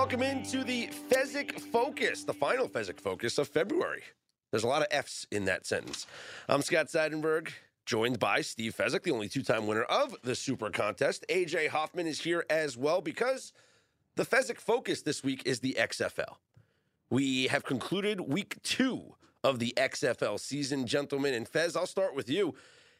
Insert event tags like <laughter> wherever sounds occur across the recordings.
Welcome into the Fezzik Focus, the final Fezzik Focus of February. There's a lot of F's in that sentence. I'm Scott Seidenberg, joined by Steve Fezzik, the only two time winner of the Super Contest. AJ Hoffman is here as well because the Fezzik Focus this week is the XFL. We have concluded week two of the XFL season, gentlemen. And Fez, I'll start with you.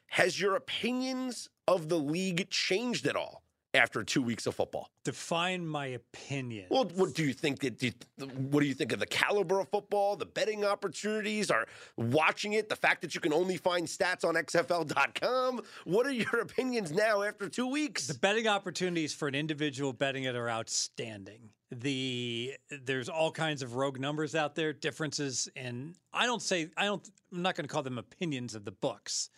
Has your opinions of the league changed at all after two weeks of football? Define my opinion. Well, what do you think? That, do you- what do you think of the caliber of football, the betting opportunities, or watching it? The fact that you can only find stats on XFL.com. What are your <laughs> opinions now after two weeks? The betting opportunities for an individual betting it are outstanding. The there's all kinds of rogue numbers out there, differences, and I don't say I don't. I'm not going to call them opinions of the books,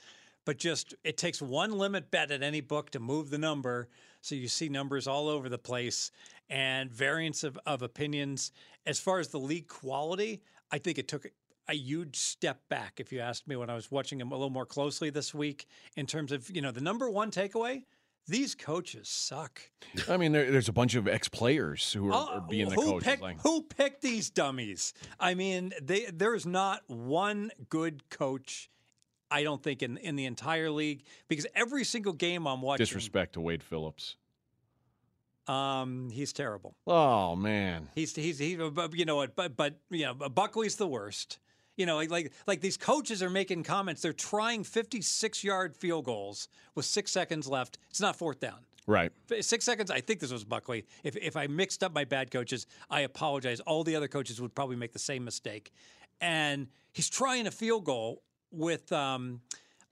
but just it takes one limit bet at any book to move the number. So you see numbers all over the place and variance of, of opinions. As far as the league quality, I think it took a huge step back. If you asked me when I was watching them a little more closely this week, in terms of you know the number one takeaway, these coaches suck. I mean, there, there's a bunch of ex-players who are, are uh, being the who coaches. Picked, like, Who picked these dummies? I mean, they, there's not one good coach. I don't think in, in the entire league because every single game I'm watching, disrespect to Wade Phillips. um, he's terrible. Oh man, He's he's he, you know what? But but you know, Buckley's the worst. You know, like like like these coaches are making comments. They're trying 56 yard field goals with six seconds left. It's not fourth down. right? Six seconds. I think this was Buckley. If if I mixed up my bad coaches, I apologize. All the other coaches would probably make the same mistake. And he's trying a field goal with um,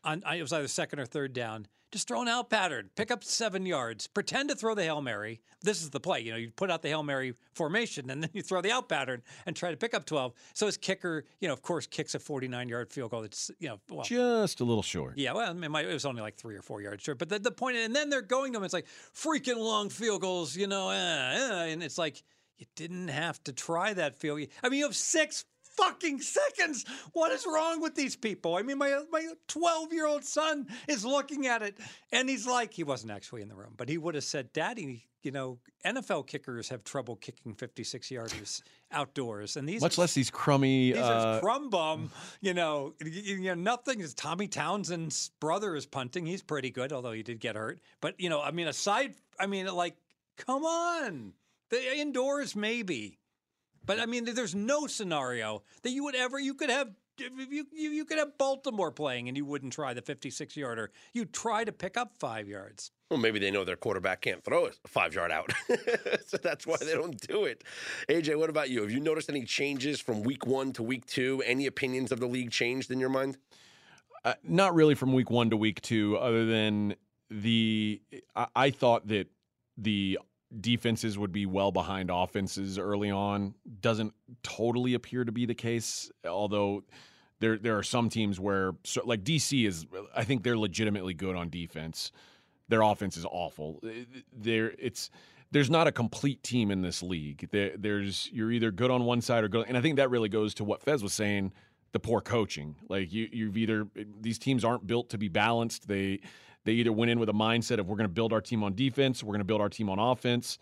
on it was either second or third down. Just throw an out pattern, pick up seven yards, pretend to throw the hail mary. This is the play. You know, you put out the hail mary formation, and then you throw the out pattern and try to pick up twelve. So his kicker, you know, of course, kicks a forty-nine yard field goal. It's you know, well, Just a little short. yeah, well, it, might, it was only like three or four yards short. But the, the point, and then they're going to them. It's like freaking long field goals, you know, eh, eh, and it's like you didn't have to try that field. I mean, you have six fucking seconds. What is wrong with these people? I mean, my my twelve year old son is looking at it, and he's like, he wasn't actually in the room, but he would have said, "Daddy." You know, NFL kickers have trouble kicking 56 yarders <laughs> outdoors, and these Much are less these crummy. these Uh, are crumb bum. You know, you know nothing. Is Tommy Townsend's brother is punting. He's pretty good, although he did get hurt. But you know, I mean, aside, I mean, like, come on, the indoors maybe, but I mean, there's no scenario that you would ever you could have. if You, you you could have Baltimore playing and you wouldn't try the 56 yarder. You'd try to pick up five yards. Well, maybe they know their quarterback can't throw a five yard out. <laughs> so that's why they don't do it. AJ, what about you? Have you noticed any changes from week one to week two? Any opinions of the league changed in your mind? uh, not really from week one to week two, other than the. I, I thought that the defenses would be well behind offenses early on. Doesn't totally appear to be the case, although. There, there are some teams where, so, like DC is, I think they're legitimately good on defense. Their offense is awful. Uh, there, it's there's not a complete team in this league. There, there's you're either good on one side or good, and I think that really goes to what Fez was saying the poor coaching. Like you, you've either these teams aren't built to be balanced. They they either went in with a mindset of we're going to build our team on defense, we're going to build our team on offense,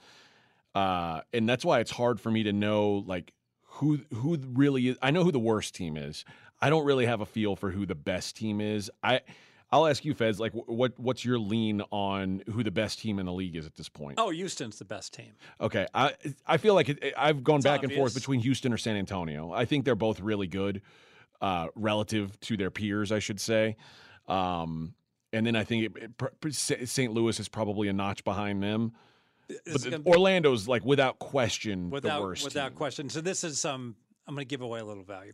uh, and that's why it's hard for me to know like who who really is. I know who the worst team is. I don't really have a feel for who the best team is. I. I'll ask you, Fez. Like, what what's your lean on who the best team in the league is at this point? Oh, Houston's the best team. Okay, I I feel like it, I've gone It's back and forth between Houston or San Antonio. I think they're both really good, uh, relative to their peers, I should say. Um, and then I think it, it, St. Louis is probably a notch behind them. But the- be- Orlando's like without question without the worst. without team. question. So this is some. I'm going to give away a little value.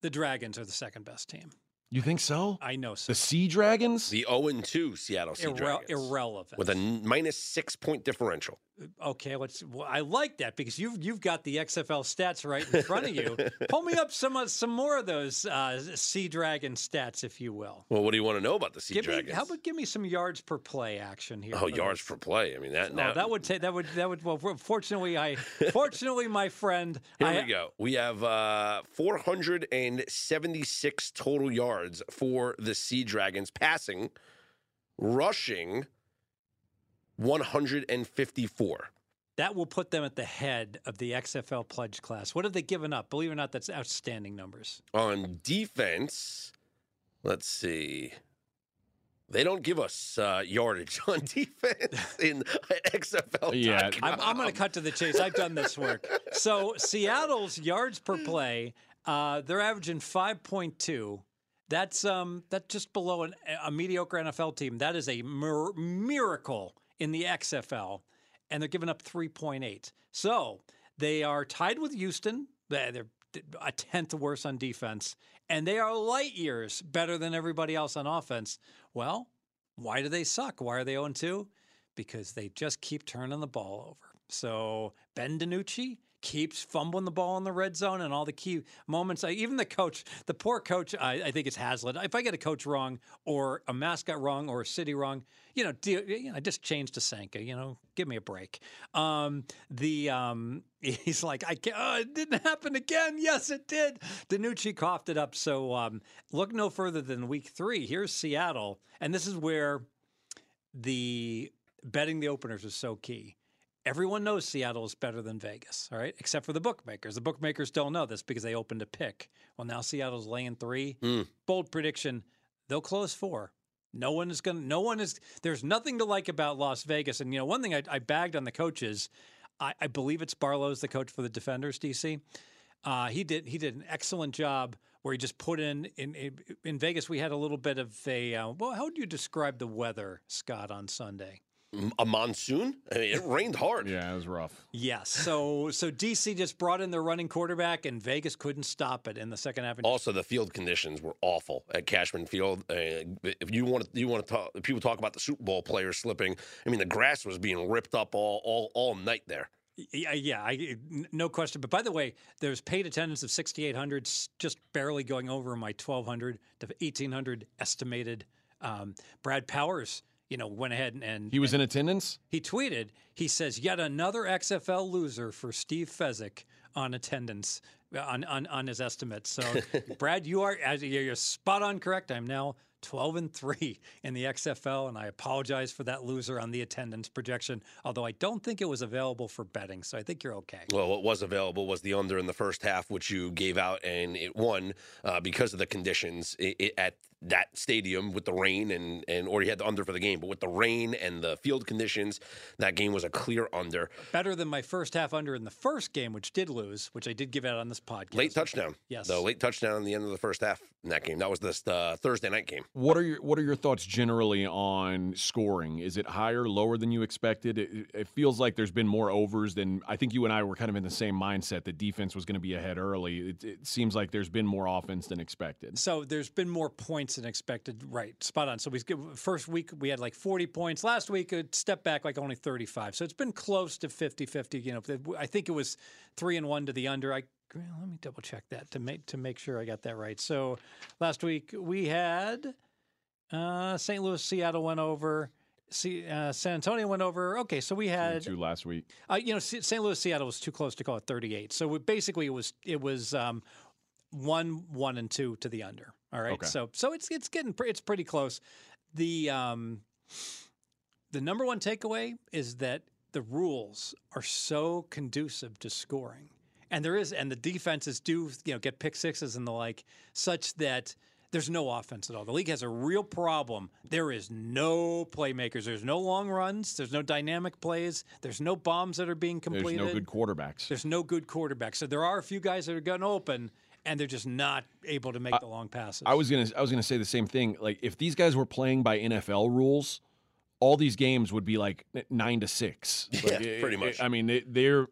The Dragons are the second best team. You think so? I know. So The Sea Dragons? The 0 2 Seattle Sea Irre- Dragons. irrelevant. With a six point differential. Okay, let's. Well, I like that because you've you've got the XFL stats right in front of you. <laughs> Pull me up some uh, some more of those uh, Sea Dragon stats, if you will. Well, what do you want to know about the Sea Give me, Dragons? how about give me some yards per play action here? oh, yards this. per play. I mean, that Oh, now. that would take that would that would well. Fortunately, I <laughs> fortunately my friend. Here I, we go. We have uh, 476 total yards for the Sea Dragons, passing, rushing 154. that will put them at the head of the XFL pledge class. What have they given up? Believe it or not, that's outstanding numbers. On defense, let's see. They don't give us uh, yardage <laughs> on defense <laughs> in XFL. Yeah. I'm, I'm going to cut to the chase. I've done this work. <laughs> So Seattle's yards per play, uh, they're averaging 5.2. That's um that's just below an, a mediocre NFL team. That is a mir- miracle in the XFL, and they're giving up 3.8. So they are tied with Houston. They're a tenth worse on defense, and they are light years better than everybody else on offense. Well, why do they suck? Why are they 0 2? Because they just keep turning the ball over. So Ben DiNucci keeps fumbling the ball in the red zone and all the key moments. even the coach, the poor coach, I, I, think it's Haslett. If I get a coach wrong or a mascot wrong or a city wrong, you know, do, you know I just changed to Sanka. You know, give me a break. Um, the um, <laughs> he's like, I can't. Oh, it didn't happen again. Yes, it did. DiNucci coughed it up. So um, look no further than week three. Here's Seattle, and this is where the betting the openers is so key Everyone knows Seattle is better than Vegas, all right? Except for the bookmakers. The bookmakers don't know this because they opened a pick. Well, now Seattle's laying three. Mm. Bold prediction: they'll close four. No one is going. to No one is. There's nothing to like about Las Vegas. And you know, one thing I, I bagged on the coaches. I, I, believe it's Barlow's the coach for the Defenders. DC. Uh, he did. He did an excellent job where he just put in in in Vegas. We had a little bit of a. Uh, well, how would you describe the weather, Scott, on Sunday? A monsoon. I mean, it rained hard. Yeah, it was rough. Yes. So so DC just brought in their running quarterback, and Vegas couldn't stop it in the second half. Also, the field conditions were awful at Cashman Field. Uh, if you want to, you want to talk. People talk about the Super Bowl players slipping. I mean, the grass was being ripped up all all, all night there. Yeah, yeah, I, no question. But by the way, there's paid attendance of 6,800, just barely going over my 1,200 to 1,800 estimated. Um, Brad Powers you know, went ahead and, and he was and in attendance. He tweeted, he says, "Yet another XFL loser for Steve Fezzik on attendance on on, on his estimates." So, <laughs> Brad, you are you're spot on correct. I'm now 12 and 3 in the XFL, and I apologize for that loser on the attendance projection, although I don't think it was available for betting, so I think you're okay. Well, what was available was the under in the first half, which you gave out, and it won uh, because of the conditions it, it, at that stadium with the rain and and or you had the under for the game, but with the rain and the field conditions, that game was a clear under. Better than my first half under in the first game, which did lose, which I did give out on this podcast. Late touchdown. Yes. The late touchdown in the end of the first half in that game. That was this uh, Thursday night game. What are your What are your thoughts generally on scoring? Is it higher, lower than you expected? It, it feels like there's been more overs than I think you and I were kind of in the same mindset that defense was going to be ahead early. It, it seems like there's been more offense than expected. So there's been more points than expected. Right, spot on. So we first week we had like 40 points. Last week it stepped back like only 35. So it's been close to 50-50. You know, I think it was three and one to the under. I let me double check that to make to make sure I got that right. So last week we had uh, St. Louis, Seattle went over. See, uh, San Antonio went over. Okay, so we had two last week. Uh, you know, St. Louis, Seattle was too close to call it 38. So we, basically, it was it was um, one, one, and two to the under. All right. Okay. So so it's it's getting it's pretty close. The um, the number one takeaway is that the rules are so conducive to scoring, and there is, and the defenses do you know get pick sixes and the like, such that there's no offense at all. The league has a real problem. There is no playmakers. There's no long runs. There's no dynamic plays. There's no bombs that are being completed. There's no good quarterbacks. There's no good quarterbacks. So there are a few guys that are going open, and they're just not able to make the long passes. I was gonna I was gonna say the same thing. Like if these guys were playing by NFL rules, all these games would be like nine to six. <laughs> Like, yeah, pretty eh, much. Eh, I mean, they, are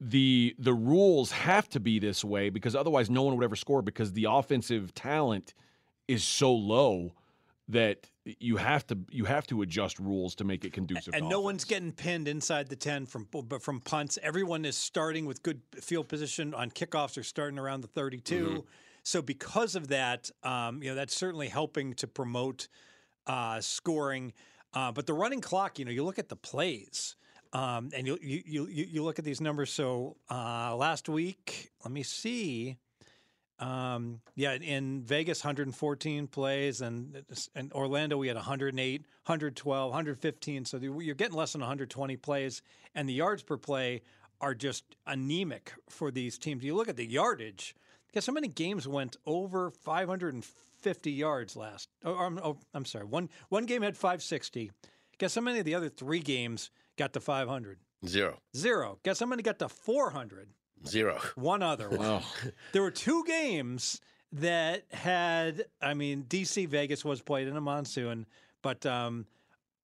the the rules have to be this way because otherwise no one would ever score because the offensive talent is so low that you have to you have to adjust rules to make it conducive. And no offense. one's getting pinned inside the ten from but from punts. Everyone is starting with good field position on kickoffs. They're starting around the thirty-two. Mm-hmm. So because of that, um, you know that's certainly helping to promote uh, scoring. Uh, but the running clock, you know, you look at the plays. Um, and you, you you you look at these numbers. So uh, last week, let me see. Um, yeah, in Vegas, 114 plays, and and Orlando we had 108, 112, 115. So you're getting less than 120 plays, and the yards per play are just anemic for these teams. You look at the yardage. Guess how many games went over 550 yards last? Oh, I'm, oh, I'm sorry. One one game had 560. Guess how many of the other three games got to 500? Zero. Zero. Guess how many got to 400? Zero. One other one. Oh. <laughs> There were two games that had, I mean, DC Vegas was played in a monsoon, but um,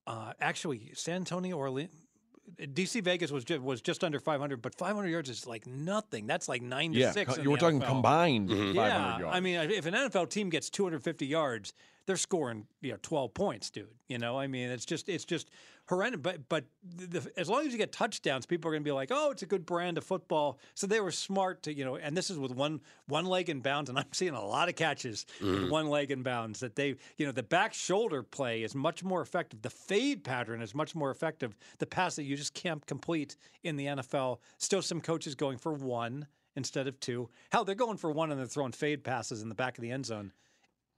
uh, actually, San Antonio, Orleans, DC Vegas was just, was just under 500, but 500 yards is like nothing. That's like nine to Yeah, six. you were the talking NFL. combined 500 Yeah, yards. I mean, if an NFL team gets 250 yards, they're scoring you know 12 points, dude. You know, I mean, it's just it's just horrendous. But but the, as long as you get touchdowns, people are going to be like, oh, it's a good brand of football. So they were smart to you know, and this is with one one leg in bounds, and I'm seeing a lot of catches with mm. one leg in bounds. That they you know the back shoulder play is much more effective. The fade pattern is much more effective. The pass that you just can't complete in the NFL. Still, some coaches going for one instead of two. Hell, they're going for one and they're throwing fade passes in the back of the end zone.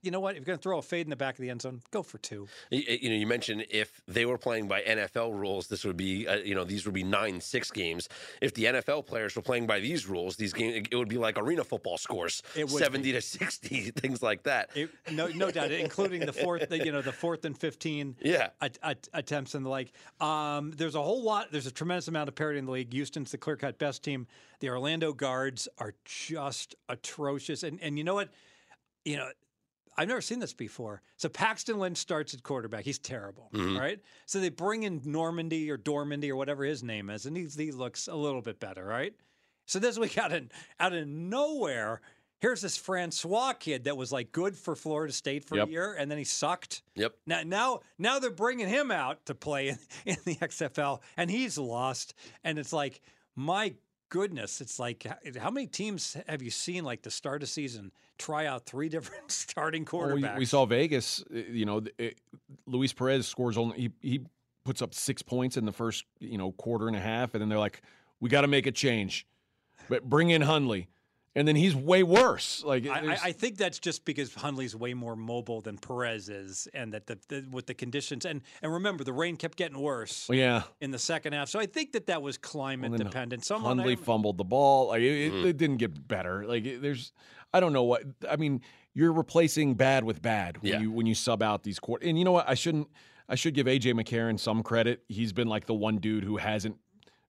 You know what? If you're going to throw a fade in the back of the end zone, go for two. You, you know, you mentioned if they were playing by NFL rules, this would be, uh, you know, these would be nine six games. If the NFL players were playing by these rules, these games it would be like arena football scores, It would seventy to sixty, <laughs> things like that. It, no, no doubt, including the fourth, the, you know, the fourth and fifteen Yeah. at, at, attempts and the like. Um, there's a whole lot. There's a tremendous amount of parity in the league. Houston's the clear cut best team. The Orlando guards are just atrocious. And and you know what? You know, I've never seen this before. So Paxton Lynch starts at quarterback. He's terrible, mm-hmm. right? So they bring in Normandy or Dormandy or whatever his name is, and he, he looks a little bit better, right? So this week <laughs> out of out of nowhere, here's this Francois kid that was like good for Florida State for Yep. a year, and then he sucked. Yep. Now, now, now they're bringing him out to play in, <laughs> in the XFL, and he's lost. And it's like, my goodness, it's like, how many teams have you seen like the start of season try out three <laughs> different starting Well, quarterbacks? we, we saw Vegas. uh, You know, it, Luis Perez scores only he, he puts up six points in the first you know quarter and a half, and then they're like, "We got to make a change, but bring in Hundley," and then he's way worse. Like I, I, think that's just because Hundley's way more mobile than Perez is, and that the, the with the conditions and and remember the rain kept getting worse well, yeah, in the second half, so I think that that was climate then uh, dependent. Someone Hundley fumbled the ball. Like it, it, hmm. it didn't get better. Like it, there's, I don't know what. I mean, you're replacing bad with bad when Yeah. you when you sub out these court. And you know what? I shouldn't. I should give AJ McCarron some credit. He's been like the one dude who hasn't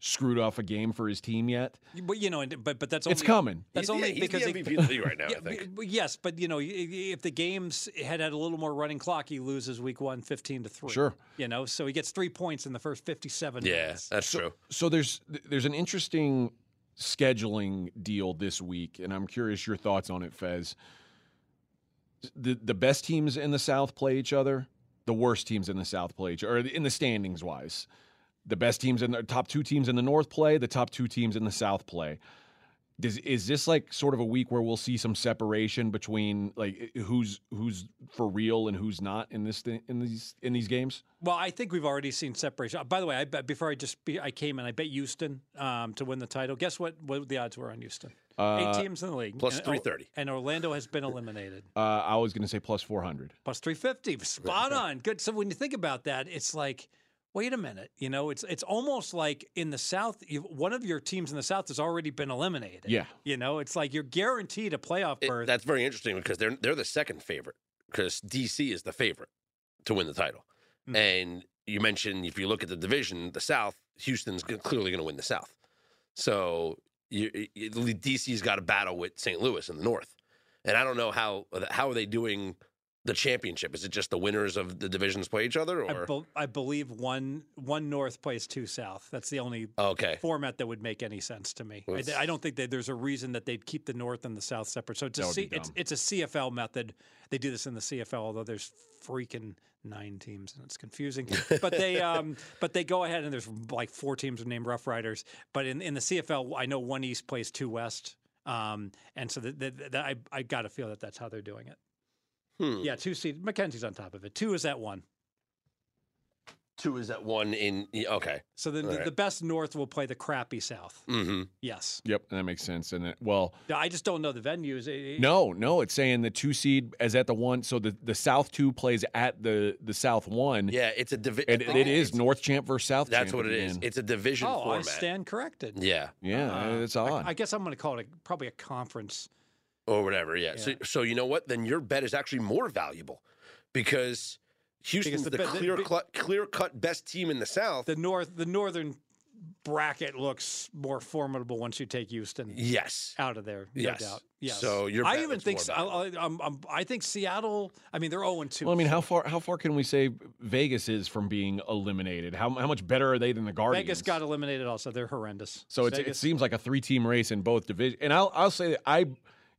screwed off a game for his team yet. but you know, but but that's only, It's coming. That's He's only he's because the he- MVP of the league right now. <laughs> Yeah, I think. b- b- yes, but you know, i- i- if the games had had a little more running clock, he loses week one, 15 to three. Sure. You know, so he gets three points in the first 57 Yeah, minutes. that's true. So there's there's an interesting scheduling deal this week, and I'm curious your thoughts on it, Fez. The the best teams in the South play each other. The worst teams in the South play each or in the standings wise. The best teams in the top two teams in the North play. The top two teams in the South play. Does, is this like sort of a week where we'll see some separation between like who's who's for real and who's not in this thing, in these in these games? Well, I think we've already seen separation. Uh, By the way, I bet before I just be, I came in, I bet Houston um, to win the title. Guess what? What the odds were on Houston? Uh, Eight teams in the league, plus And- 330. and Orlando has been eliminated. Uh, I was going to say plus four hundred. plus 350 spot on good so when you think about that it's like wait a minute you know it's it's almost like in the south you, one of your teams in the south has already been eliminated Yeah. you know it's like you're guaranteed a playoff It- berth that's very interesting because they're they're the second favorite because DC is the favorite to win the title. Mhm. And you mentioned if you look at the division, the South, Houston's clearly going to win the South. So you, you, DC's got a battle with St. Louis in the North. And I don't know how how are they doing the championship? Is it just the winners of the divisions play each other, I, or? I believe one one north plays two south. That's the only okay? format that would make any sense to me. I, I don't think that there's a reason that they'd keep the north and the south separate. So it's a That would C, be it's, it's a cfl method. They do this in the cfl although there's freaking nine teams and it's confusing. <laughs> But they um but they go ahead and there's like four teams named rough riders. But in, in the cfl i know one east plays two west. Um and so that that that I, I gotta feel that that's how they're doing it Hmm. yeah two seed mackenzie's on top of it two is that one Two is at one in. Okay. So then the, right. the best North will play the crappy South. Mm-hmm. Yes. Yep, that makes sense. And then, well, I just don't know the venues. It- it- no, no, it's saying the two seed is at the one. So the, the South two plays at the the South one. Yeah, it's a division. And it is North champ versus South That's champ what at it the is. It's a division Oh, I stand corrected. Yeah, yeah, Uh, it's odd. I, I guess I'm going to call it a, probably a conference. Or whatever. Yeah. So, Yeah. so you know what? Then your bet is actually more valuable because Houston's the the, bet- the- clear the- cut, clear cut best team in the South. The north, the northern bracket looks more formidable once you take Houston yes. out of there. No Yes. doubt. Yes. So your I bet even looks think more S- I, I, I'm, I'm, I think Seattle. I mean, they're 0 and 2. well, I mean, how far how far can we say Vegas is from being eliminated? How how much better are they than the Guardians? Vegas got eliminated. Also, they're horrendous. So it's, it seems like a three team race in both divisions. And I'll I'll say that I,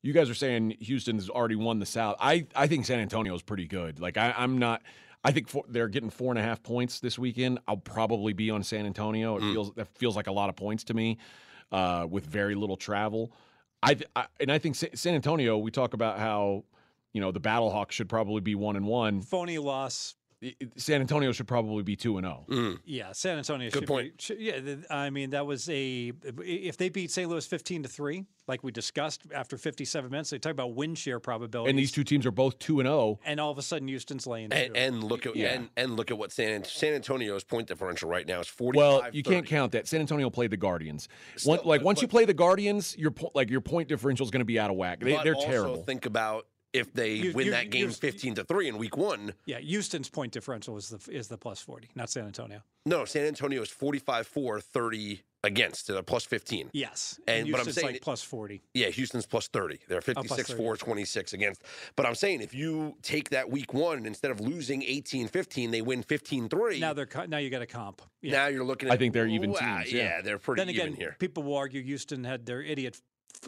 you guys are saying Houston's already won the South. I I think San Antonio is pretty good. Like I, I'm not. I think for, they're getting four and a half points this weekend. I'll probably be on San Antonio. It feels that feels like a lot of points to me, uh, with very little travel. I, I and I think Sa- San Antonio. We talk about how. You know the Battlehawks should probably be one and one. phony loss. I- I- San Antonio should probably be two and oh. zero. Mm. Yeah, San Antonio. Good should point. Be, should, yeah, I mean that was a if they beat St. Louis fifteen to three, like we discussed after fifty seven minutes. They talk about win share probability, And these two teams are both two and oh. zero. and all of a sudden Houston's laying. And, two. and look at Yeah. and, and look at what San San Antonio's point differential right now is forty. Well, you can't count that. San Antonio played the Guardians. One, like but- once you play the Guardians, your po- like your point differential is going to be out of whack. They, But they're also terrible. Think about if they You- win you- that game fifteen to three in week one. yeah, Houston's point differential is the is the plus forty, not San Antonio. No, San Antonio is 45 4 30 against to the plus 15. Yes, And- but I'm saying like plus forty. Yeah, Houston's plus 30. They're oh, plus 56 30. 4 26 against. But I'm saying if you take that week one and instead of losing 18 15, they win 15 3. Now they're now you got a comp. Yeah. Now you're looking at I think they're even Wow, teams, yeah. they're pretty then again, even here. people will argue Houston had their idiot f-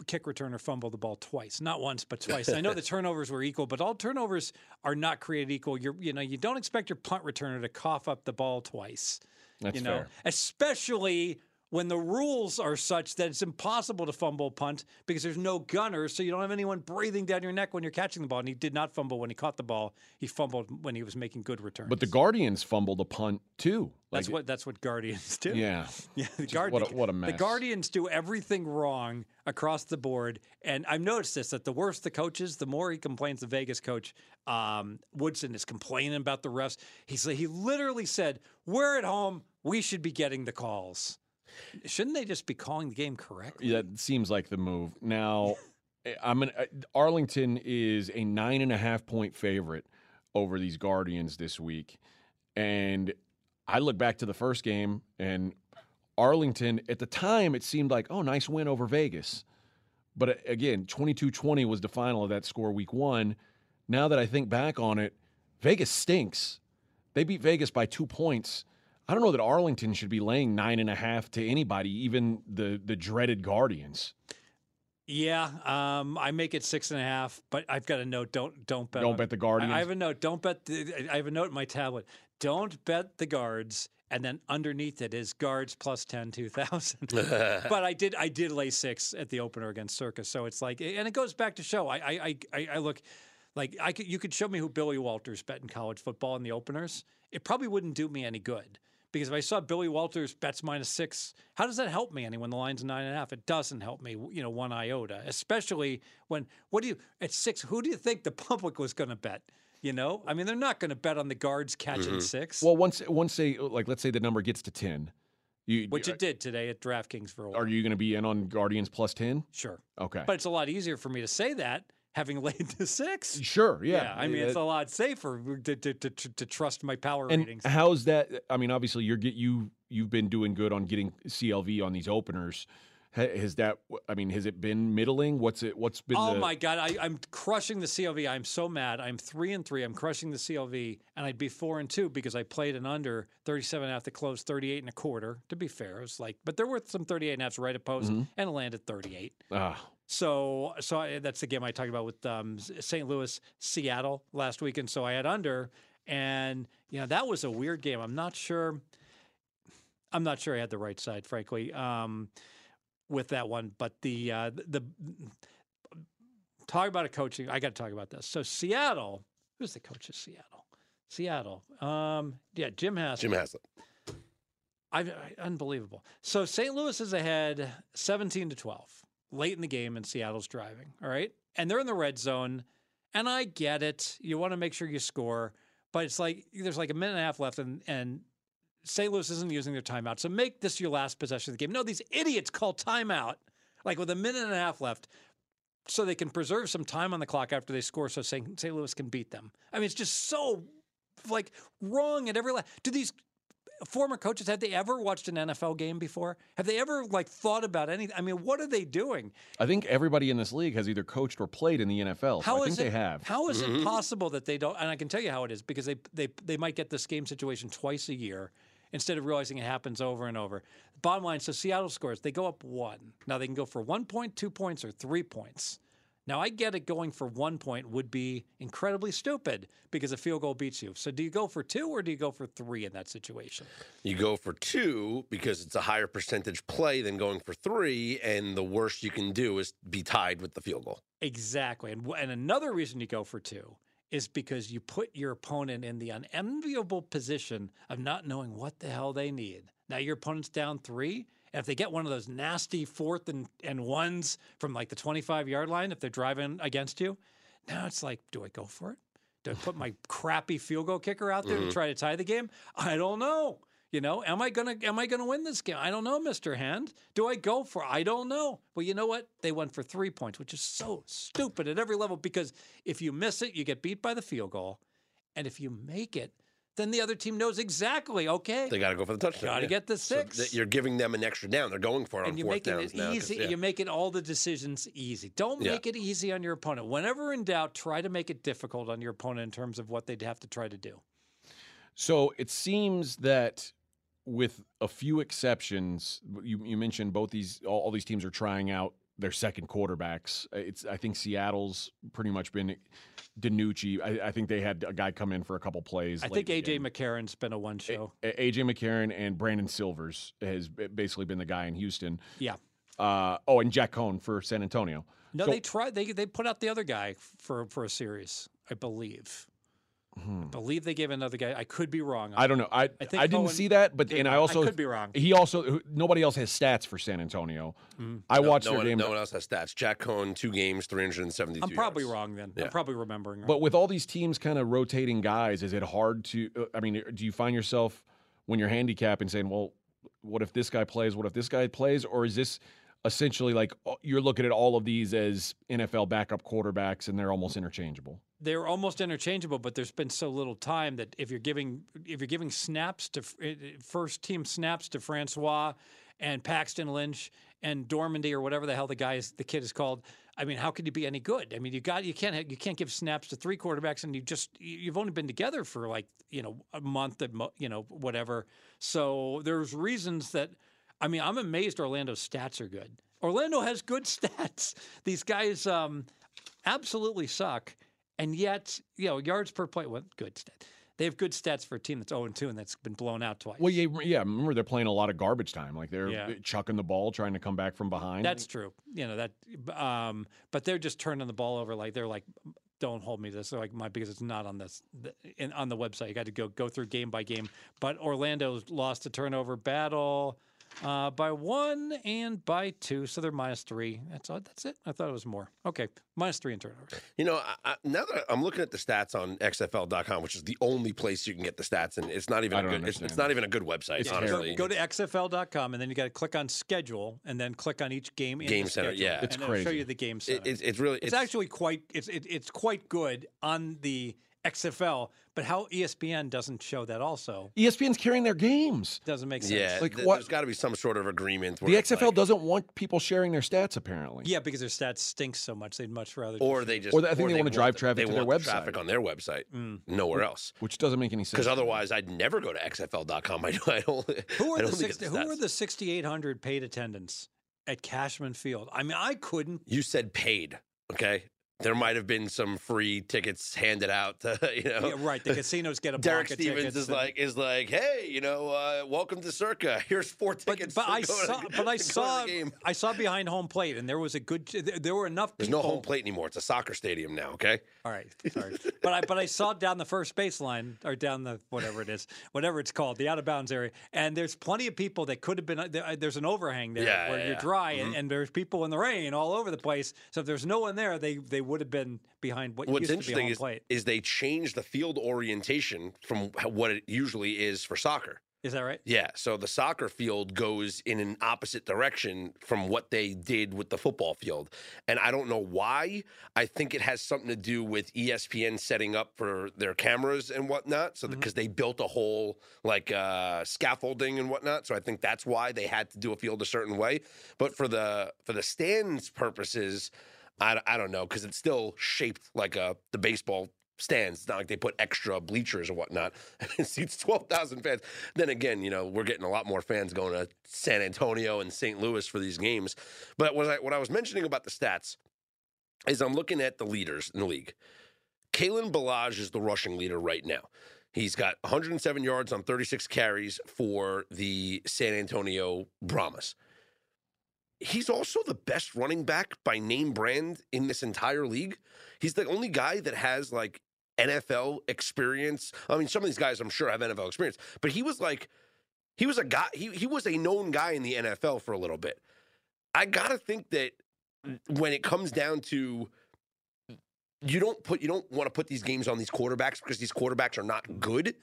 kick returner fumble the ball twice, not once but <laughs> twice. I know the turnovers were equal, but all turnovers are not created equal. You're, you know, you don't expect your punt returner to cough up the ball twice. That's you know, fair. especially when the rules are such that it's impossible to fumble a punt because there's no gunner, so you don't have anyone breathing down your neck when you're catching the ball. And he did not fumble when he caught the ball; he fumbled when he was making good returns. But the Guardians fumbled a punt too. that's what that's what Guardians do. Yeah. <laughs> Yeah, the, what a- what a the. Guardians do everything wrong across the board, and I've noticed this: that the worse the coaches, the more he complains. The Vegas coach um, Woodson is complaining about the refs. He's he literally said, "We're at home. We should be getting the calls. Shouldn't they just be calling the game correctly?" Yeah, that seems like the move. Now, <laughs> eh, I'm an, uh, Arlington is a nine and a half point favorite over these Guardians this week, and I look back to the first game and Arlington at the time it seemed like oh nice win over Vegas, but uh, again 22-20 was the final of that score week one. Now that I think back on it, Vegas stinks. They beat Vegas by two points. I don't know that Arlington should be laying nine and a half to anybody, even the the dreaded Guardians. Yeah, um, I make it six and a half, but I've got a note: don't don't bet. Don't on- bet the I- Guardians. I have a note. Don't bet. The, I have a note in my tablet. Don't bet the guards, and then underneath it is guards plus 10, 2000. <laughs> but I did. I did lay six at the opener against Circa, so it's like, and it goes back to show. I I I, I- I look. Like I could, you could show me who Billy Walters bet in college football in the openers. It probably wouldn't do me any good because if I saw Billy Walters bets minus six, how does that help me any when the line's nine and a half? It doesn't help me, you know, one iota. Especially when what do you at six? Who do you think the <laughs> public was going to bet? You know, I mean, they're not going to bet on the guards catching mm-hmm. six, well, once once they like, let's say the number gets to ten, you which it uh, did today at DraftKings for a while. are you going to be in on Guardians plus ten? Sure, Okay, but it's a lot easier for me to say that having <laughs> laid to six. sure, yeah. I mean, it's a lot safer to, to, to, to, to trust my power and ratings. how's that? I mean, obviously, you're get you you've been doing good on getting CLV on these openers. Has that? I mean, has it been middling? What's it? What's been? Oh the, my God, I, I'm crushing the CLV. I'm so mad. I'm three and three. I'm crushing the CLV, and I'd be four and two because I played an under 37 after close, 38 and a quarter. To be fair, it was like, but there were some 38 and a halfs right at post, Mm-hmm. and it landed 38. Ah, So, so I, that's the game I talked about with um, St. Louis, Seattle last week, and So I had under, and you know that was a weird game. I'm not sure. I'm not sure I had the right side, frankly, um, with that one. But the uh, the, the talk about a coaching. I got to talk about this. So Seattle, who's the coach of Seattle? Seattle. Um, yeah, Jim Haslett. Jim Haslett. I, I, unbelievable. So St. Louis is ahead 17 to 12 late in the game, and Seattle's driving. All right. And they're in the red zone. And I get it. You want to make sure you score, but it's like there's like a minute and a half left, and, and St. Louis isn't using their timeout. So make this your last possession of the game. No, these idiots call timeout like with a minute and a half left so they can preserve some time on the clock after they score so St. St. Louis can beat them. I mean, it's just so like wrong at every level. Do these former coaches have they ever watched an NFL game before? Have they ever like thought about anything? I mean, what are they doing? I think everybody in this league has either coached or played in the NFL. How so I is think it, they have. How is it mm-hmm. possible that they don't? And I can tell you how it is because they they they might get this game situation twice a year instead of realizing it happens over and over. Bottom line, so Seattle scores. They go up one. Now they can go for one point, two points, or three points. Now I get it. Going for one point would be incredibly stupid because a field goal beats you. So do you go for two or do you go for three in that situation? You go for two because it's a higher percentage play than going for three, and the worst you can do is be tied with the field goal. Exactly. And, and another reason you go for two is because you put your opponent in the unenviable position of not knowing what the hell they need. Now your opponent's down three. And if they get one of those nasty fourth and, and ones from like the 25 yard line, if they're driving against you, now it's like, do I go for it? Do I put my <laughs> crappy field goal kicker out there to mm-hmm. try to tie the game? I don't know. You know, am I gonna am I gonna win this game? I don't know, Mister Hand. Do I go for? I don't know. Well, you know what? They went for three points, which is so stupid at every level. Because if you miss it, you get beat by the field goal, and if you make it, then the other team knows exactly. Okay, They got to go for the touchdown. Got to yeah. get the So six. you're giving them an extra down. They're going for it and on you're making it now. 'cause, easy. yeah. You're making all the decisions easy. Don't Yeah. make it easy on your opponent. Whenever in doubt, try to make it difficult on your opponent in terms of what they'd have to try to do. So it seems that with a few exceptions, you, you mentioned both these all, all these teams are trying out their second quarterbacks. It's I think Seattle's pretty much been DiNucci. I, I think they had a guy come in for a couple plays. I think AJ. McCarron's been a one show. A- AJ McCarron and Brandon Silvers has basically been the guy in Houston. Yeah. Uh, oh, and Jack Coan for San Antonio. No, So- they tried. They they put out the other guy for for a series, I believe. I believe they gave another guy. I could be wrong. Hmm. I don't know. I I, think didn't Cohen see that, but did and I not. I also could be wrong. He also nobody else has stats for San Antonio. Mm-hmm. I watched no, their one, game, no one else has stats. Jack Coan, two games, 372 I'm probably yards. wrong then. Yeah. I'm probably remembering wrong. but with all these teams kind of rotating guys, is it hard to? uh, I mean, do you find yourself when you're handicapping saying, "Well, what if this guy plays? What if this guy plays?" Or is this essentially like uh, you're looking at all of these as NFL backup quarterbacks and they're almost interchangeable? They're almost interchangeable, but there's been so little time that if you're giving if you're giving snaps to uh, first team snaps to Francois and Paxton Lynch and Dormandy or whatever the hell the guy is, the kid is called. I mean, how could you be any good? I mean, you got you can't you can't give snaps to three quarterbacks, and you just you- you've only been together for like you know a month, you know whatever. So there's reasons that I mean I'm amazed Orlando's stats are good. Orlando has good <laughs> stats. These guys um, absolutely suck, and yet you know yards per play. Well, good stat. They have good stats for a team that's 0 2 and that's been blown out twice. Well, yeah, yeah. Remember, they're playing a lot of garbage time. Like they're Yeah. chucking the ball, trying to come back from behind. That's true. You know that, um, but they're just turning the ball over. Like they're like, don't hold me to this. They're like my because it's not on this the, in, on the website. You got to go go through game by game. But Orlando's lost a turnover battle uh, by one and by two, so they're minus three. That's all. That's it. I thought it was more. Okay, minus three in turnovers. You know, I, I, now that I'm looking at the stats on XFL.com, which is the only place you can get the stats, and it's not even I a don't good. It's, it's not even a good website. It's honestly, Go, go to xfl.com and then you got to click on schedule and then click on each game. In Game the center, schedule, yeah. It's and it'll show you the game It- it's, it's really it's, actually quite it's it, it's quite good on the XFL, but how ESPN doesn't show that also ESPN's carrying their games. doesn't make sense. yeah. Like, th- what- There's got to be some sort of agreement. Where The XFL like- doesn't want people sharing their stats, apparently. Yeah, because their stats stink so much, they'd much rather. or just- they just, Or they- I think they wanna drive traffic they to their want the website. Traffic on their website, Mm. nowhere else. Which doesn't make any sense. Because otherwise, I'd never go to XFL.com. I, don't- I don't. who I are don't the 60, it's who are the 6,800 paid attendants at Cashman Field? I mean, I couldn't. You said paid. Okay, there might have been some free tickets handed out. To, <laughs> you know, Yeah, right. The casinos get a Derek Stevens tickets is and- like is like, hey, you know, uh, welcome to Circa. Here's four But, tickets. but to I go to- saw, <laughs> but I to go to saw. I saw behind home plate, and there was a good. There there were enough There's no home plate anymore. It's a soccer stadium now. Okay. All right, sorry, but I but I saw down the first baseline or down the whatever it is, whatever it's called, the out of bounds area, and there's plenty of people that could have been. Uh, there- uh, There's an overhang there Yeah, where yeah, you're dry, and, mm-hmm. and there's people in the rain all over the place. So if there's no one there, they they would have been behind what What's used to be interesting is, plate. is they changed the field orientation from what it usually is for soccer. Is that right? Yeah, so the soccer field goes in an opposite direction from what they did with the football field. And I don't know why. I think it has something to do with ESPN setting up for their cameras and whatnot. So because they built a whole like uh, scaffolding and whatnot. So I think that's why they had to do a field a certain way. But for the for the stands purposes, I, I don't know because it's still shaped like a the baseball stands. It's not like they put extra bleachers or whatnot. <laughs> it seats 12,000 fans. Then again, you know, we're getting a lot more fans going to San Antonio and St. Louis for these games. But what I, what I was mentioning about the stats is I'm looking at the leaders in the league. Kalen Ballage is the rushing leader right now. He's got 107 yards on 36 carries for the San Antonio Brahmas. He's also the best running back by name brand in this entire league. He's the only guy that has like NFL experience. I mean, some of these guys I'm sure have NFL experience, but he was like, he was a guy, he, he was a known guy in the NFL for a little bit. I got to think that when it comes down to you don't put you don't want to put these games on these quarterbacks because these quarterbacks are not good.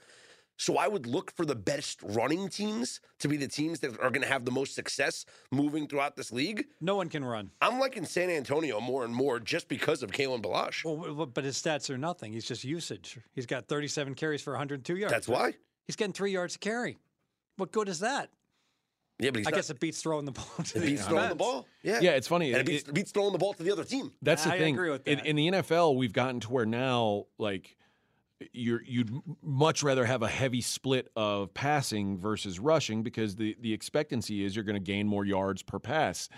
So I would look for the best running teams to be the teams that are going to have the most success moving throughout this league. No one can run. I'm liking San Antonio more and more just because of Kalen Ballage. Well, but his stats are nothing. He's just usage. He's got 37 carries for 102 yards. That's why. He's getting three yards a carry. What good is that? Yeah, but he's I not, guess it beats throwing the ball to it the beats throwing the ball. Yeah, Yeah, it's funny. and it It- beats, beats throwing the ball to the other team. That's the I thing. agree with In, in the NFL, we've gotten to where now, like, you're you'd much rather have a heavy split of passing versus rushing because the the expectancy is you're going to gain more yards per pass.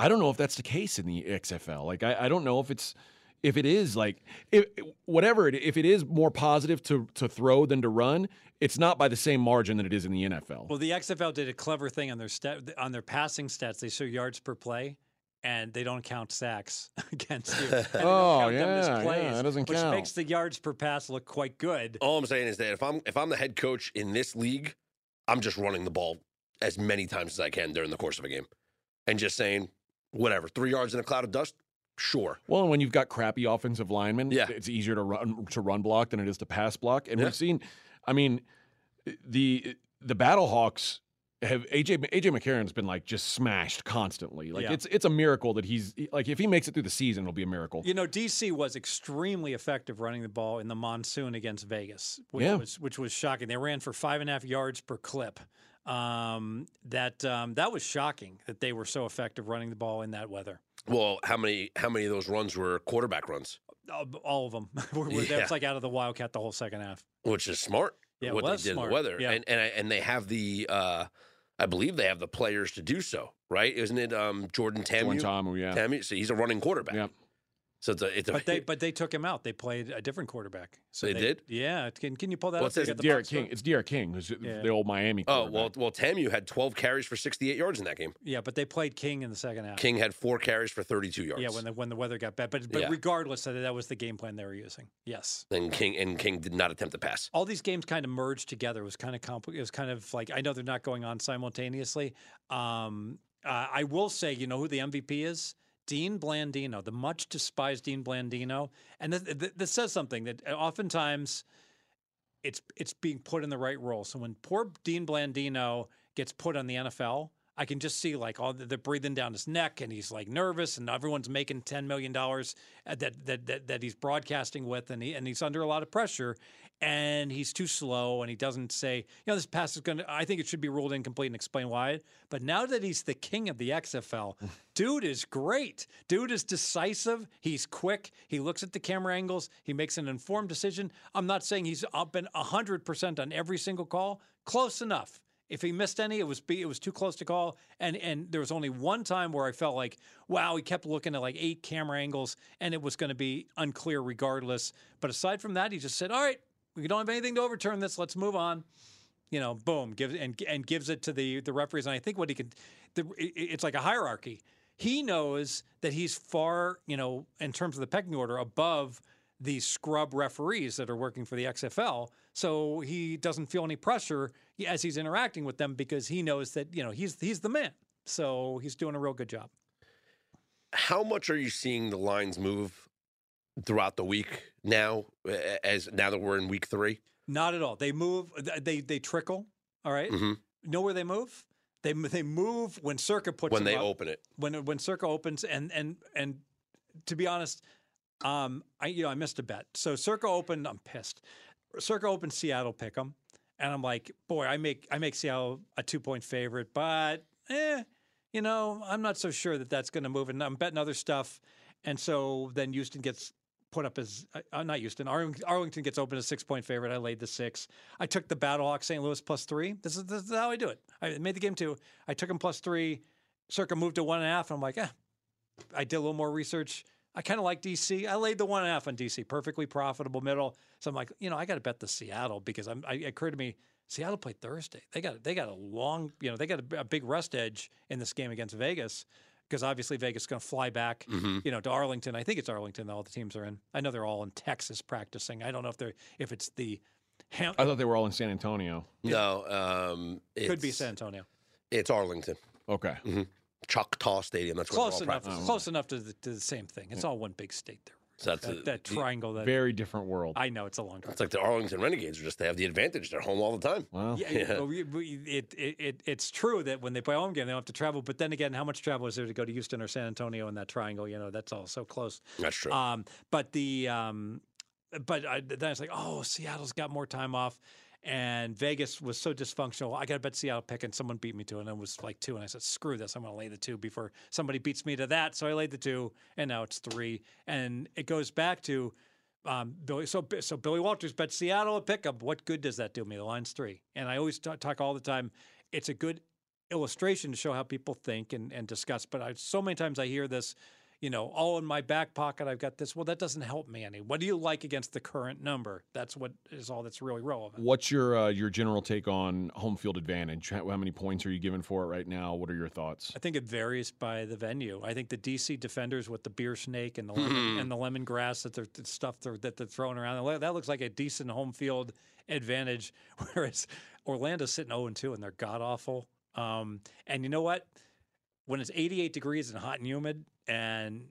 I don't know if that's the case in the XFL. Like, I, I don't know if it's if it is like if whatever it, if it is more positive to to throw than to run. It's not by the same margin that it is in the NFL. Well, the XFL did a clever thing on their stat, on their passing stats. They show yards per play, and they don't count sacks <laughs> against you. <laughs> And they don't Oh, count them as yeah, yeah, that doesn't which count. makes the yards per pass look quite good. All I'm saying is that if I'm if I'm the head coach in this league, I'm just running the ball as many times as I can during the course of a game, and just saying whatever three yards in a cloud of dust. Sure. Well, and when you've got crappy offensive linemen, Yeah. it's easier to run to run block than it is to pass block. And Yeah. we've seen, I mean, the the Battlehawks have AJ AJ McCarron's been like just smashed constantly. Like Yeah. it's it's a miracle that he's like if he makes it through the season, it'll be a miracle. You know, DC was extremely effective running the ball in the monsoon against Vegas, which Yeah. was which was shocking. They ran for five and a half yards per clip. Um, that um, that was shocking that they were so effective running the ball in that weather. Well, how many how many of those runs were quarterback runs? All, all of them. <laughs> were, were, That Yeah. was like out of the Wildcat the whole second half. Which is smart. Yeah, what they did smart. in the weather, Yeah. and and I- and they have the. uh I believe they have the players to do so, right? Isn't it um, Jordan Tamu? One time, yeah. Tamu, so he's a running quarterback. Yep. So it's a it's a. But they but they took him out. They played a different quarterback. So They did? Yeah. Can can you pull that Well, up? it says You got D'Eriq King. score? It's D'Eriq King, who's Yeah. the old Miami. oh well, quarterback. well Tamu had 12 carries for 68 yards in that game. Yeah, but they played King in the second half. King had four carries for 32 yards. Yeah, when the when the weather got bad. But but Yeah. regardless, that that was the game plan they were using. Yes. and King and King did not attempt to pass. all these games kind of merged together. It was kind of complicated. It was kind of like I know they're not going on simultaneously. Um, uh, I will say, you know who the MVP is? Dean Blandino, the much despised Dean Blandino, and th- th- this says something that uh, oftentimes it's it's being put in the right role. So when poor Dean Blandino gets put on the NFL, I can just see like all the, the breathing down his neck, and he's like nervous, and everyone's making ten million dollars that, that that that he's broadcasting with, and he and he's under a lot of pressure, and he's too slow, and he doesn't say, you know, this pass is going to. I think it should be ruled incomplete and explain why. But now that he's the king of the XFL, <laughs> dude is great. Dude is decisive. He's quick. He looks at the camera angles. He makes an informed decision. I'm not saying he's up and hundred percent on every single call. Close enough. If he missed any, it was it was too close to call. And and there was only one time where I felt like, wow, he kept looking at like eight camera angles, and it was going to be unclear regardless. But aside from that, he just said, "All right, we don't have anything to overturn this. Let's move on." You know, boom, gives and and gives it to the the referees. And I think what he can, the, it's like a hierarchy. He knows that he's far, you know, in terms of the pecking order, above these scrub referees that are working for the XFL. So he doesn't feel any pressure as he's interacting with them because he knows that you know he's he's the man. So he's doing a real good job. How much are you seeing the lines move throughout the week now? As now that we're in week three, not at all. They move. They they trickle. All right? mm-hmm. Know where they move? They they move when Circa puts when they up, open it. when when Circa opens and and and to be honest, um, I you know I missed a bet. So Circa opened. I'm pissed. Circa opened Seattle pick 'em, and I'm like, boy, I make I make Seattle a two point favorite, but eh, you know, I'm not so sure that that's going to move. And I'm betting other stuff, and so then Houston gets put up as uh, not Houston. Arlington, gets open as six point favorite. I laid the six. I took the Battlehawk St. Louis plus three. This is, this is how I do it. I made the game two. I took them plus three. Circa moved to one and a half. And I'm like, eh. I did a little more research. I kind of like DC. I laid the one and a half on DC, perfectly profitable middle. So I'm like, you know, I got to bet the Seattle because I'm. I, it occurred to me, Seattle played Thursday. They got they got a long, you know, they got a, a big rest edge in this game against Vegas because obviously Vegas is going to fly back, Mhm. you know, to Arlington. I think it's Arlington that all the teams are in. I know they're all in Texas practicing. I don't know if they're if it's the Ham- I thought they were all in San Antonio. No, um, could be San Antonio. It's Arlington, Okay. Choctaw Stadium. That's where Close they're all enough. practicing. Close enough to the, to the same thing. It's all one big state there. So that's That, a- that the- triangle. That Very different world. I know it's a long. Time. It's like the Arlington Renegades are just they have the advantage. They're home all the time. Well, Yeah, Yeah. well, we, we, it, it, it, it's true that when they play home game, they don't have to travel. But then again, how much travel is there to go to Houston or San Antonio in that triangle? You know, that's all so close. That's true. Um, but the um, but I, then it's like, oh, Seattle's got more time off, and Vegas was so dysfunctional. I got to bet Seattle pick, and someone beat me to it, and it was like two, and I said, screw this, I'm going to lay the two before somebody beats me to that. So I laid the two, and now it's three, and it goes back to. Um, Billy, so so Billy Walters bet Seattle a pickup. What good does that do me? The line's three, and I always talk, talk all the time. It's a good illustration to show how people think and, and discuss. But I, so many times I hear this, you know, all in my back pocket, I've got this. Well, that doesn't help me any. What do you like against the current number? That's what is all that's really relevant. what's your uh, your general take on home field advantage? How, how many points are you giving for it right now? What are your thoughts? I think it varies by the venue. I think the DC defenders with the beer snake and the <laughs> lemon, and the lemongrass that they're the stuff they're, that they're throwing around that looks like a decent home field advantage. <laughs> Whereas Orlando's sitting 0 and 2 and they're god awful. Um, and you know what? When it's 88 degrees and hot and humid, and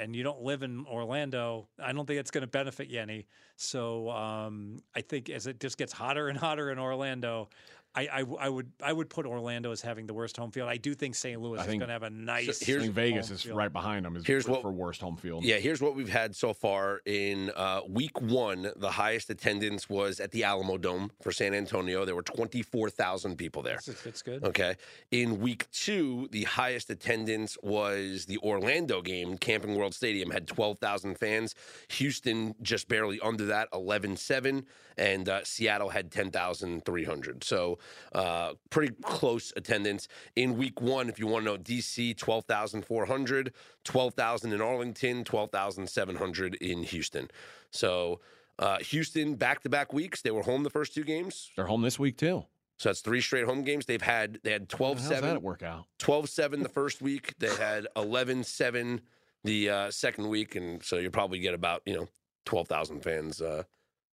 and you don't live in Orlando, I don't think it's going to benefit you any. So um, I think as it just gets hotter and hotter in Orlando, I, I, I would I would put Orlando as having the worst home field. I do think St. Louis I is going to have a nice. I here's- think Vegas home is field. right behind them. Is Here's what- for worst home field. Yeah, here's what we've had so far in uh, week one. The highest attendance was at the Alamodome for San Antonio. There were 24,000 people there. That's, that's good. Okay. In week two, the highest attendance was the Orlando game. Camping World Stadium had 12,000 fans. Houston just barely under that, 11,700. And uh, Seattle had 10,300. So uh, pretty close attendance. In week one, if you want to know, DC, 12,400, 12,000 in Arlington, 12,700 in Houston. So uh, Houston, back to back weeks, they were home the first two games. They're home this week too. So that's three straight home games. They've had they had 12 How's that 7 work out? 12 7 the first week. They had 11 7 the uh, second week. And so you'll probably get about, you know, 12,000 fans uh,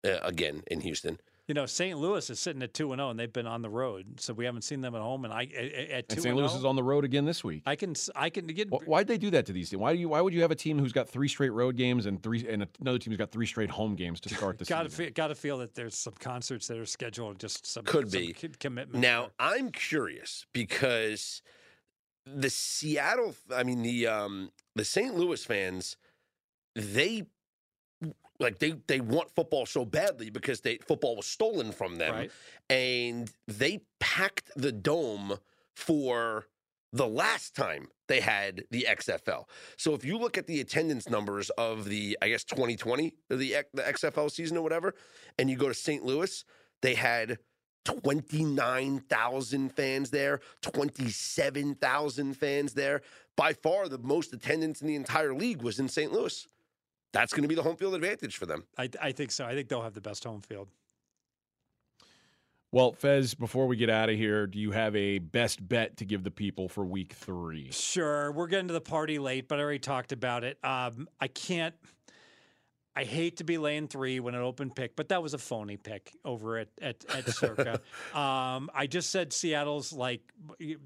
uh, again in Houston. You know, St. Louis is sitting at two and zero, and they've been on the road, so we haven't seen them at home. And I at- at two And St. Louis oh, is on the road again this week. I can I can get Why'd they do that to these teams? Why do you? Why would you have a team who's got three straight road games and three and another team who's got three straight home games to start this? <laughs> got to season? feel, got to feel that there's some concerts that are scheduled, just some Could some be. ki- commitment. Now, there. I'm curious because the Seattle, I mean, the um, the St. Louis fans, they like they they want football so badly because they football was stolen from them. right? and they packed the dome for the last time they had the XFL. So if you look at the attendance numbers of the, I guess 2020, the the XFL season or whatever, and you go to St. Louis, they had 29,000 fans there, 27,000 fans there. By far, the most attendance in the entire league was in St. Louis. That's going to be the home field advantage for them. I, I think so. I think they'll have the best home field. Well, Fez, before we get out of here, do you have a best bet to give the people for week three? Sure. We're getting to the party late, but I already talked about it. Um, I can't. I hate to be laying three when an open pick, but that was a phony pick over at at, at Circa. <laughs> um, I just said Seattle's like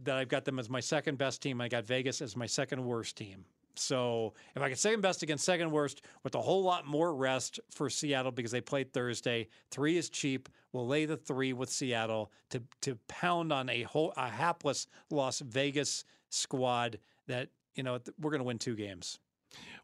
that. I've got them as my second best team. I got Vegas as my second worst team. So if I could second best against second worst with a whole lot more rest for Seattle because they played Thursday, three is cheap. We'll lay the three with Seattle to to pound on a whole a hapless Las Vegas squad that you know we're going to win two games.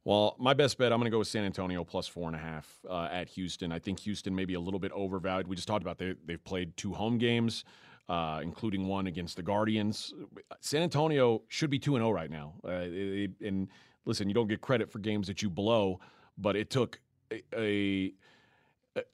Well, my best bet, I'm going to go with San Antonio plus four and a half uh, at Houston. I think Houston may be a little bit overvalued. We just talked about they, they've played two home games, uh, including one against the Guardians. San Antonio should be 2 0 right now. Uh, it, and listen, you don't get credit for games that you blow, but it took a, a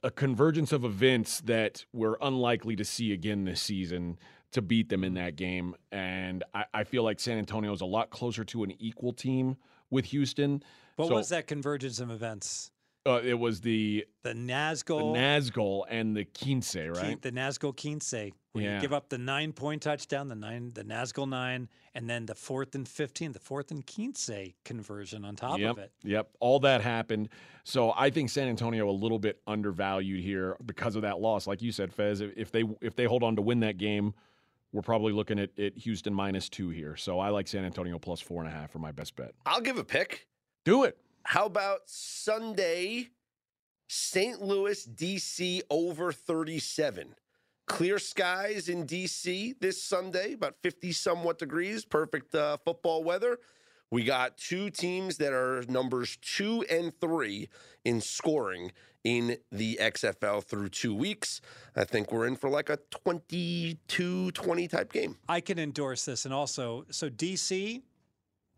a convergence of events that we're unlikely to see again this season to beat them in that game. And I, I feel like San Antonio is a lot closer to an equal team with Houston. What So- was that convergence of events? Uh, it was the, The the Nazgul, Nazgul and the Quince, right? the Nazgul Quince, where Yeah. you give up the nine point touchdown, the nine, the Nazgul nine, and then the fourth and fifteen, the fourth and Quince conversion on top yep, of it. Yep. All that happened. So I think San Antonio a little bit undervalued here because of that loss. Like you said, Fez, if if they if they hold on to win that game, we're probably looking at, at Houston minus two here. So I like San Antonio plus four and a half for my best bet. I'll give a pick. Do it. How about Sunday, St. Louis, DC over 37? Clear skies in DC this Sunday, about 50 somewhat degrees, perfect uh, football weather. We got two teams that are numbers two and three in scoring in the XFL through two weeks. I think we're in for like a 22 20 type game. I can endorse this, and also, so DC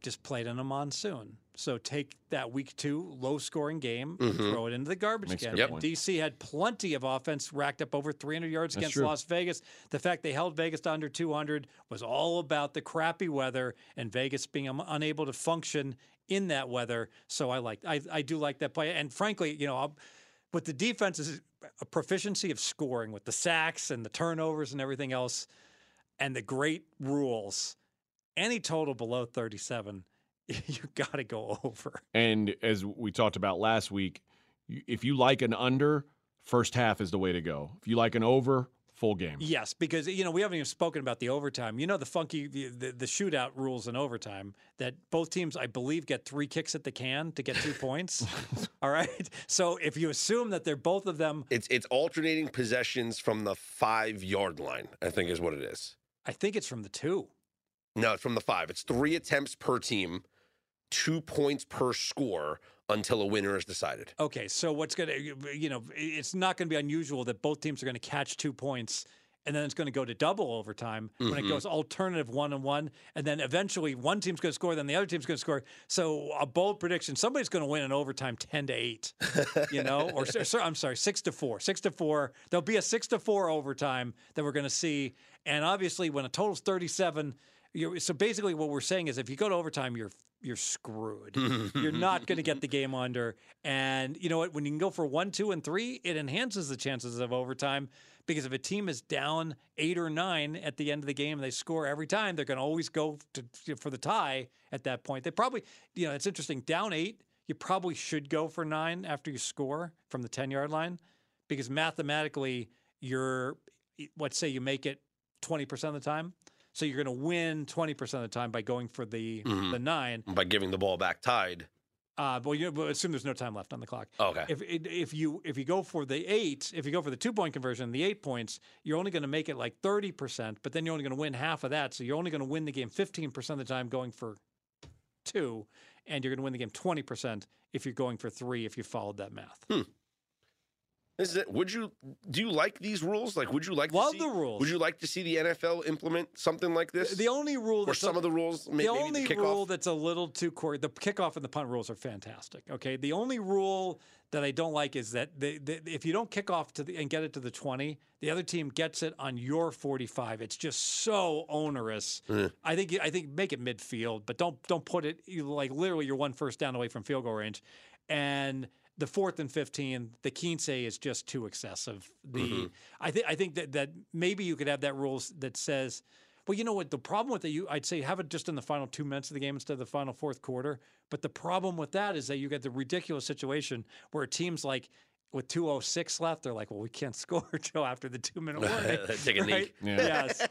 just played in a monsoon. So take that week two low scoring game, and Mhm. throw it into the garbage Makes can. good And point. DC had plenty of offense, racked up over 300 yards That's against true. Las Vegas. The fact they held Vegas to under 200 was all about the crappy weather and Vegas being un- unable to function in that weather. So I like, I, I do like that play. And frankly, you know, I'll, with the defense's a proficiency of scoring with the sacks and the turnovers and everything else, and the great rules, any total below 37, <laughs> you got to go over. And as we talked about last week, if you like an under, first half is the way to go. If you like an over, full game. Yes, because you know we haven't even spoken about the overtime. You know the funky the, the, the shootout rules in overtime that both teams, I believe, get three kicks at the can to get two points. <laughs> All right, so if you assume that they're both of them, It's it's alternating possessions from the five yard line, I think is what it is. I think it's from the two. No, it's from the five. It's three attempts per team, two points per score until a winner is decided. Okay, so what's going to, you know, it's not going to be unusual that both teams are going to catch two points and then it's going to go to double overtime when it Mhm. goes alternative one and one. And then eventually one team's going to score, then the other team's going to score. So a bold prediction somebody's going to win in overtime 10 to 8, <laughs> you know, or, or I'm sorry, 6 to 4. 6 to 4. There'll be a 6 to 4 overtime that we're going to see. And obviously, when a total's 37, you're, so basically what we're saying is if you go to overtime, you're you're screwed. you're not going to get the <laughs> game under. And you know what? When you can go for one, two, and three, it enhances the chances of overtime because if a team is down eight or nine at the end of the game and they score every time, they're going to always go to, for the tie at that point. They probably, you know, it's interesting. Down eight, you probably should go for nine after you score from the 10 yard line because mathematically, you're, let's say you make it 20% of the time. So you're going to win 20% of the time by going for the, Mhm. the nine. By giving the ball back tied. Uh, well, you but assume there's no time left on the clock. Okay. If if you if you go for the eight, if you go for the two point conversion, the eight points, you're only going to make it like thirty percent, but then you're only going to win half of that. So you're only going to win the game fifteen percent of the time going for two, and you're going to win the game twenty percent if you're going for three. If you followed that math, This is it. Would you do you like these rules? Like, would you like Love to see, the rules. Would you like to see the NFL implement something like this? The only rule or some of the rules, may, the only the rule that's a little too core the kickoff and the punt rules are fantastic okay the only rule that i don't like is that the, the, if you don't kick off to the, and get it to the 20 the other team gets it on your 45 it's just so onerous i think i think make it midfield but don't don't put it like literally you're one first down away from field goal range and the fourth and 15 the Quince is just too excessive the i think i think that that maybe you could have that rule that says well, you know what? The problem with it, you I'd say have it just in the final two minutes of the game instead of the final fourth quarter. But the problem with that is that you get the ridiculous situation where teams like with 206 left, they're like, well, we can't <laughs> score Joe after the two minute <laughs> warning. Take a <laughs> knee. Yeah. Yes.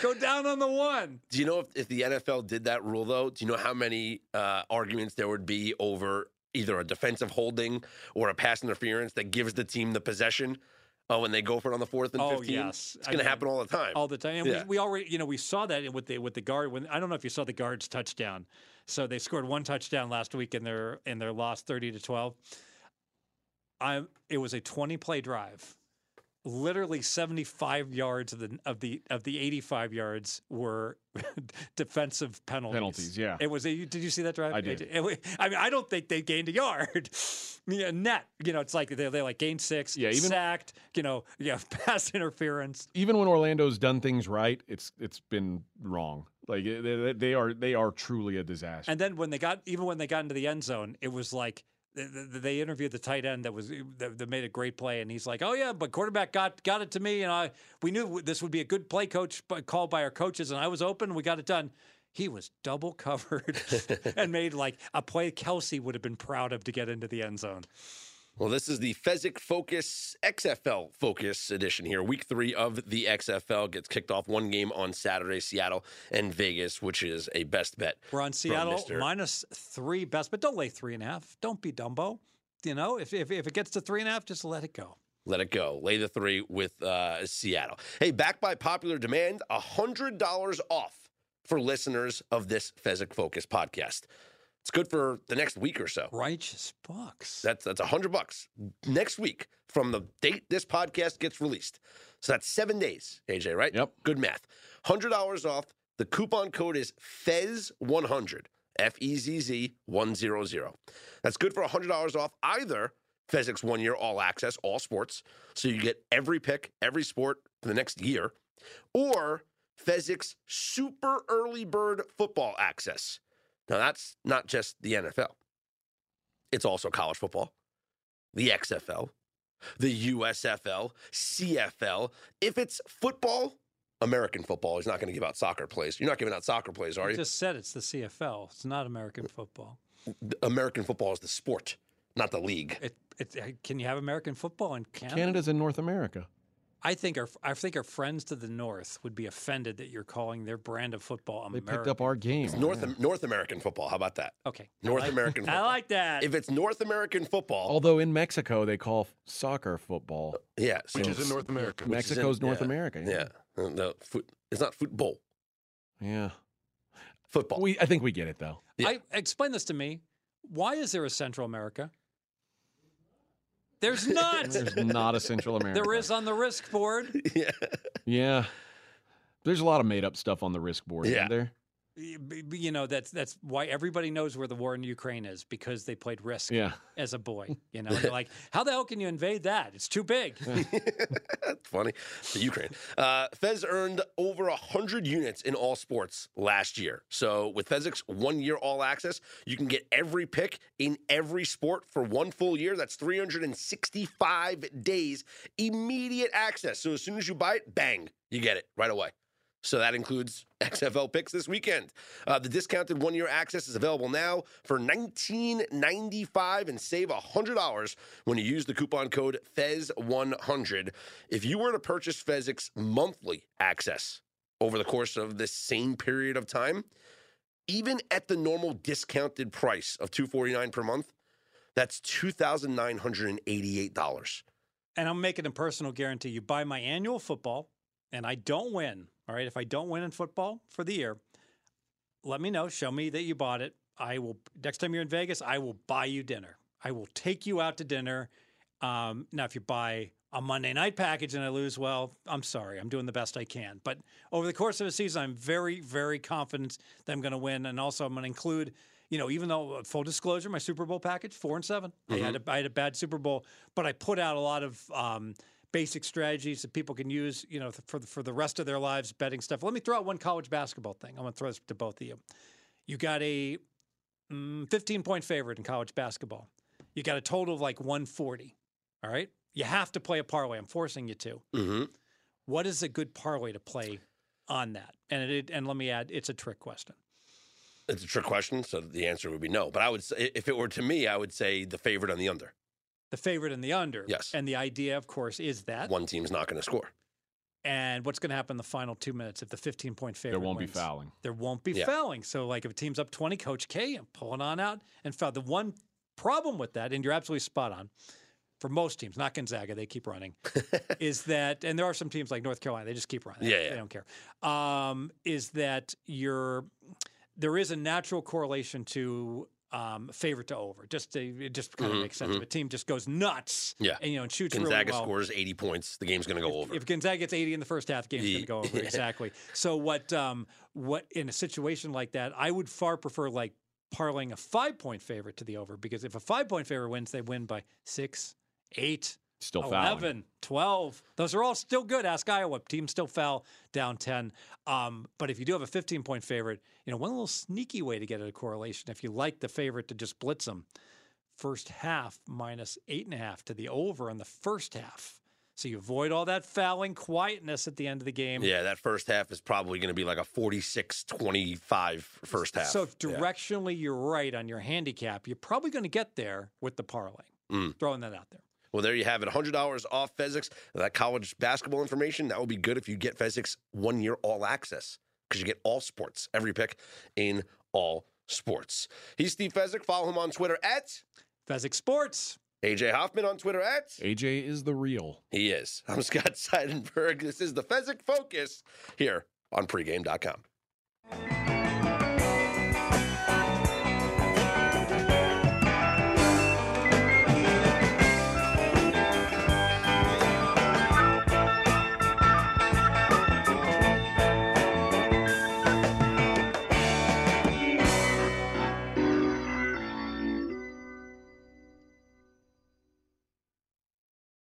Go down on the one. Do you know if, if the NFL did that rule though? Do you know how many uh, arguments there would be over either a defensive holding or a pass interference that gives the team the possession uh, when they go for it on the fourth and Oh, fifteen? yes. it's going to happen all the time. all the time. And Yeah. we, we already, you know, we saw that with the with the guard. When I don't know if you saw the guards touchdown. So they scored one touchdown last week in their in their loss, thirty to twelve. I it was a twenty play drive. Literally seventy five yards of the of the of the eighty five yards were <laughs> defensive penalties. Penalties, yeah. It was. A, did you see that drive? I did. It- it- I mean, I don't think they gained a yard. <laughs> yeah, net. You know, it's like they they like gained six. Yeah, even- sacked. You know, yeah, <laughs> pass interference. Even when Orlando's done things right, it's it's been wrong. Like they, they- are they are truly a disaster. And then when they got, even when they got into the end zone, it was like they interviewed the tight end that was that, made a great play, and he's like, "Oh yeah, but quarterback got got it to me, and I we knew this would be a good play coach called by our coaches, and I was open, we got it done." He was double covered <laughs> and made like a play Kelsey would have been proud of to get into the end zone. Well, this is the Fezzik Focus XFL Focus edition here. Week three of the XFL gets kicked off one game on Saturday, Seattle and Vegas, which is a best bet. We're on Seattle minus three best, but don't lay three and a half. Don't be Dumbo. You know, if, if if it gets to three and a half, just let it go. Let it go. Lay the three with uh, Seattle. Hey, back by popular demand, $100 off for listeners of this Fezzik Focus podcast. It's good for the next week or so. Righteous bucks. That's that's a hundred bucks next week from the date this podcast gets released. So that's seven days, AJ. Right? Yep. Good math. Hundred dollars off. The coupon code is Fez one hundred. F E Z Z one zero zero. That's good for hundred dollars off either Fezzik's one year all access, all sports. So you get every pick, every sport for the next year, or Fezzik's super early bird football access. Now that's not just the NFL. It's also college football, the XFL, the USFL, CFL. If it's football, American football is not going to give out soccer plays. You're not giving out soccer plays, are you? I you? just said it's the CFL. It's not American football. American football is the sport, not the league. It, it, can you have American football in Canada? Canada's in North America. I think our I think our friends to the north would be offended that you're calling their brand of football They American. picked up our game. North Yeah. North American football. How about that? Okay, North like, American <laughs> football. I like that. If it's North American football, Although in Mexico they call soccer football. yeah, so which is in North America. which is in- Mexico's North yeah, America. Yeah, Uh, the foot. It's not football. Yeah. Football. We I think we get it though. Yeah. I explain this to me. Why is there a Central America? There's <laughs> not. There's not a Central <laughs> America. there is on the risk board. <laughs> yeah. Yeah. There's a lot of made up stuff on the risk board, Yeah. isn't there? Y- b- b- You know that's that's why everybody knows where the war in Ukraine is because they played Risk Yeah. as a boy. You know, <laughs> they're like, how the hell can you invade that? It's too big. <laughs> <laughs> Funny. The Ukraine. Uh, Fez earned over 100 units in all sports last year. So with Fezzik's one year all access, you can get every pick in every sport for one full year. That's 365 days, immediate access. So as soon as you buy it, bang, you get it right away. So that includes XFL picks this weekend. Uh, the discounted one year access is available now for $19.95 and save $100 when you use the coupon code FEZ100. If you were to purchase Fezzik's monthly access over the course of this same period of time, even at the normal discounted price of 249 per month, that's $2,988. and I'm making a personal guarantee. You buy my annual football, and I don't win. All right, if I don't win in football for the year, let me know. Show me that you bought it. I will. Next time you're in Vegas, I will buy you dinner. I will take you out to dinner. Um, now, if you buy a Monday night package and I lose, well, I'm sorry. I'm doing the best I can. But over the course of the season, I'm very, very confident that I'm going to win. And also, I'm going to include, you know, even though uh, full disclosure, my Super Bowl package, four and 7 I had a, I had a bad Super Bowl, but I put out a lot of um, basic strategies that people can use, you know, for the, for the rest of their lives, betting stuff. Let me throw out one college basketball thing. I'm going to throw this to both of you. You got a mm, 15 point favorite in college basketball. You got a total of like 140. All right. You have to play a parlay. I'm forcing you to. Mm-hmm. What is a good parlay to play on that? And it, and let me add, it's a trick question. It's a trick question, so the answer would be no. But I would say, if it were to me, I would say the favorite on the under. The favorite and the under. Yes. And the idea, of course, is that. One team's not going to score. And what's going to happen in the final two minutes if the 15 point favorite There won't wins? be fouling. There won't be Yeah. fouling. So, like, if a team's up 20, Coach K, I'm pulling on out and foul. The one problem with that, and you're absolutely spot on, for most teams, not Gonzaga, they keep running, <laughs> is that, and there are some teams like North Carolina, they just keep running. Yeah, They yeah. don't care. Um, is that you're, there is a natural correlation to um, favorite to over. Just to, it just kind of Mhm, makes sense. If a team just goes nuts, Yeah. and you know, and shoots Gonzaga really well, scores 80 points. The game's going to go over. if Gonzaga gets 80 in the first half, the game's going to go over. <laughs> Exactly. So what um what in a situation like that, I would far prefer like parlaying a five point favorite to the over because if a five point favorite wins, they win by six, eight, Still fouling. 11, 12. Those are all still good. Ask Iowa. Team still foul down 10. Um, but if you do have a 15 point favorite, you know, one little sneaky way to get at a correlation, if you like the favorite to just blitz them, first half minus eight and a half to the over in the first half. So you avoid all that fouling quietness at the end of the game. Yeah, that first half is probably going to be like a 46 25 first half. So if Yeah. directionally you're right on your handicap, you're probably going to get there with the parlay. Mm. Throwing that out there. Well, there you have it. $100 off Fezzik's. That college basketball information, that would be good if you get Fezzik's one year all access because you get all sports, every pick in all sports. He's Steve Fezzik. Follow him on Twitter at Fezzik Sports. AJ Hoffman on Twitter at AJ is the real. he is. <laughs> I'm Scott Seidenberg. This is the Fezzik Focus here on pregame.com.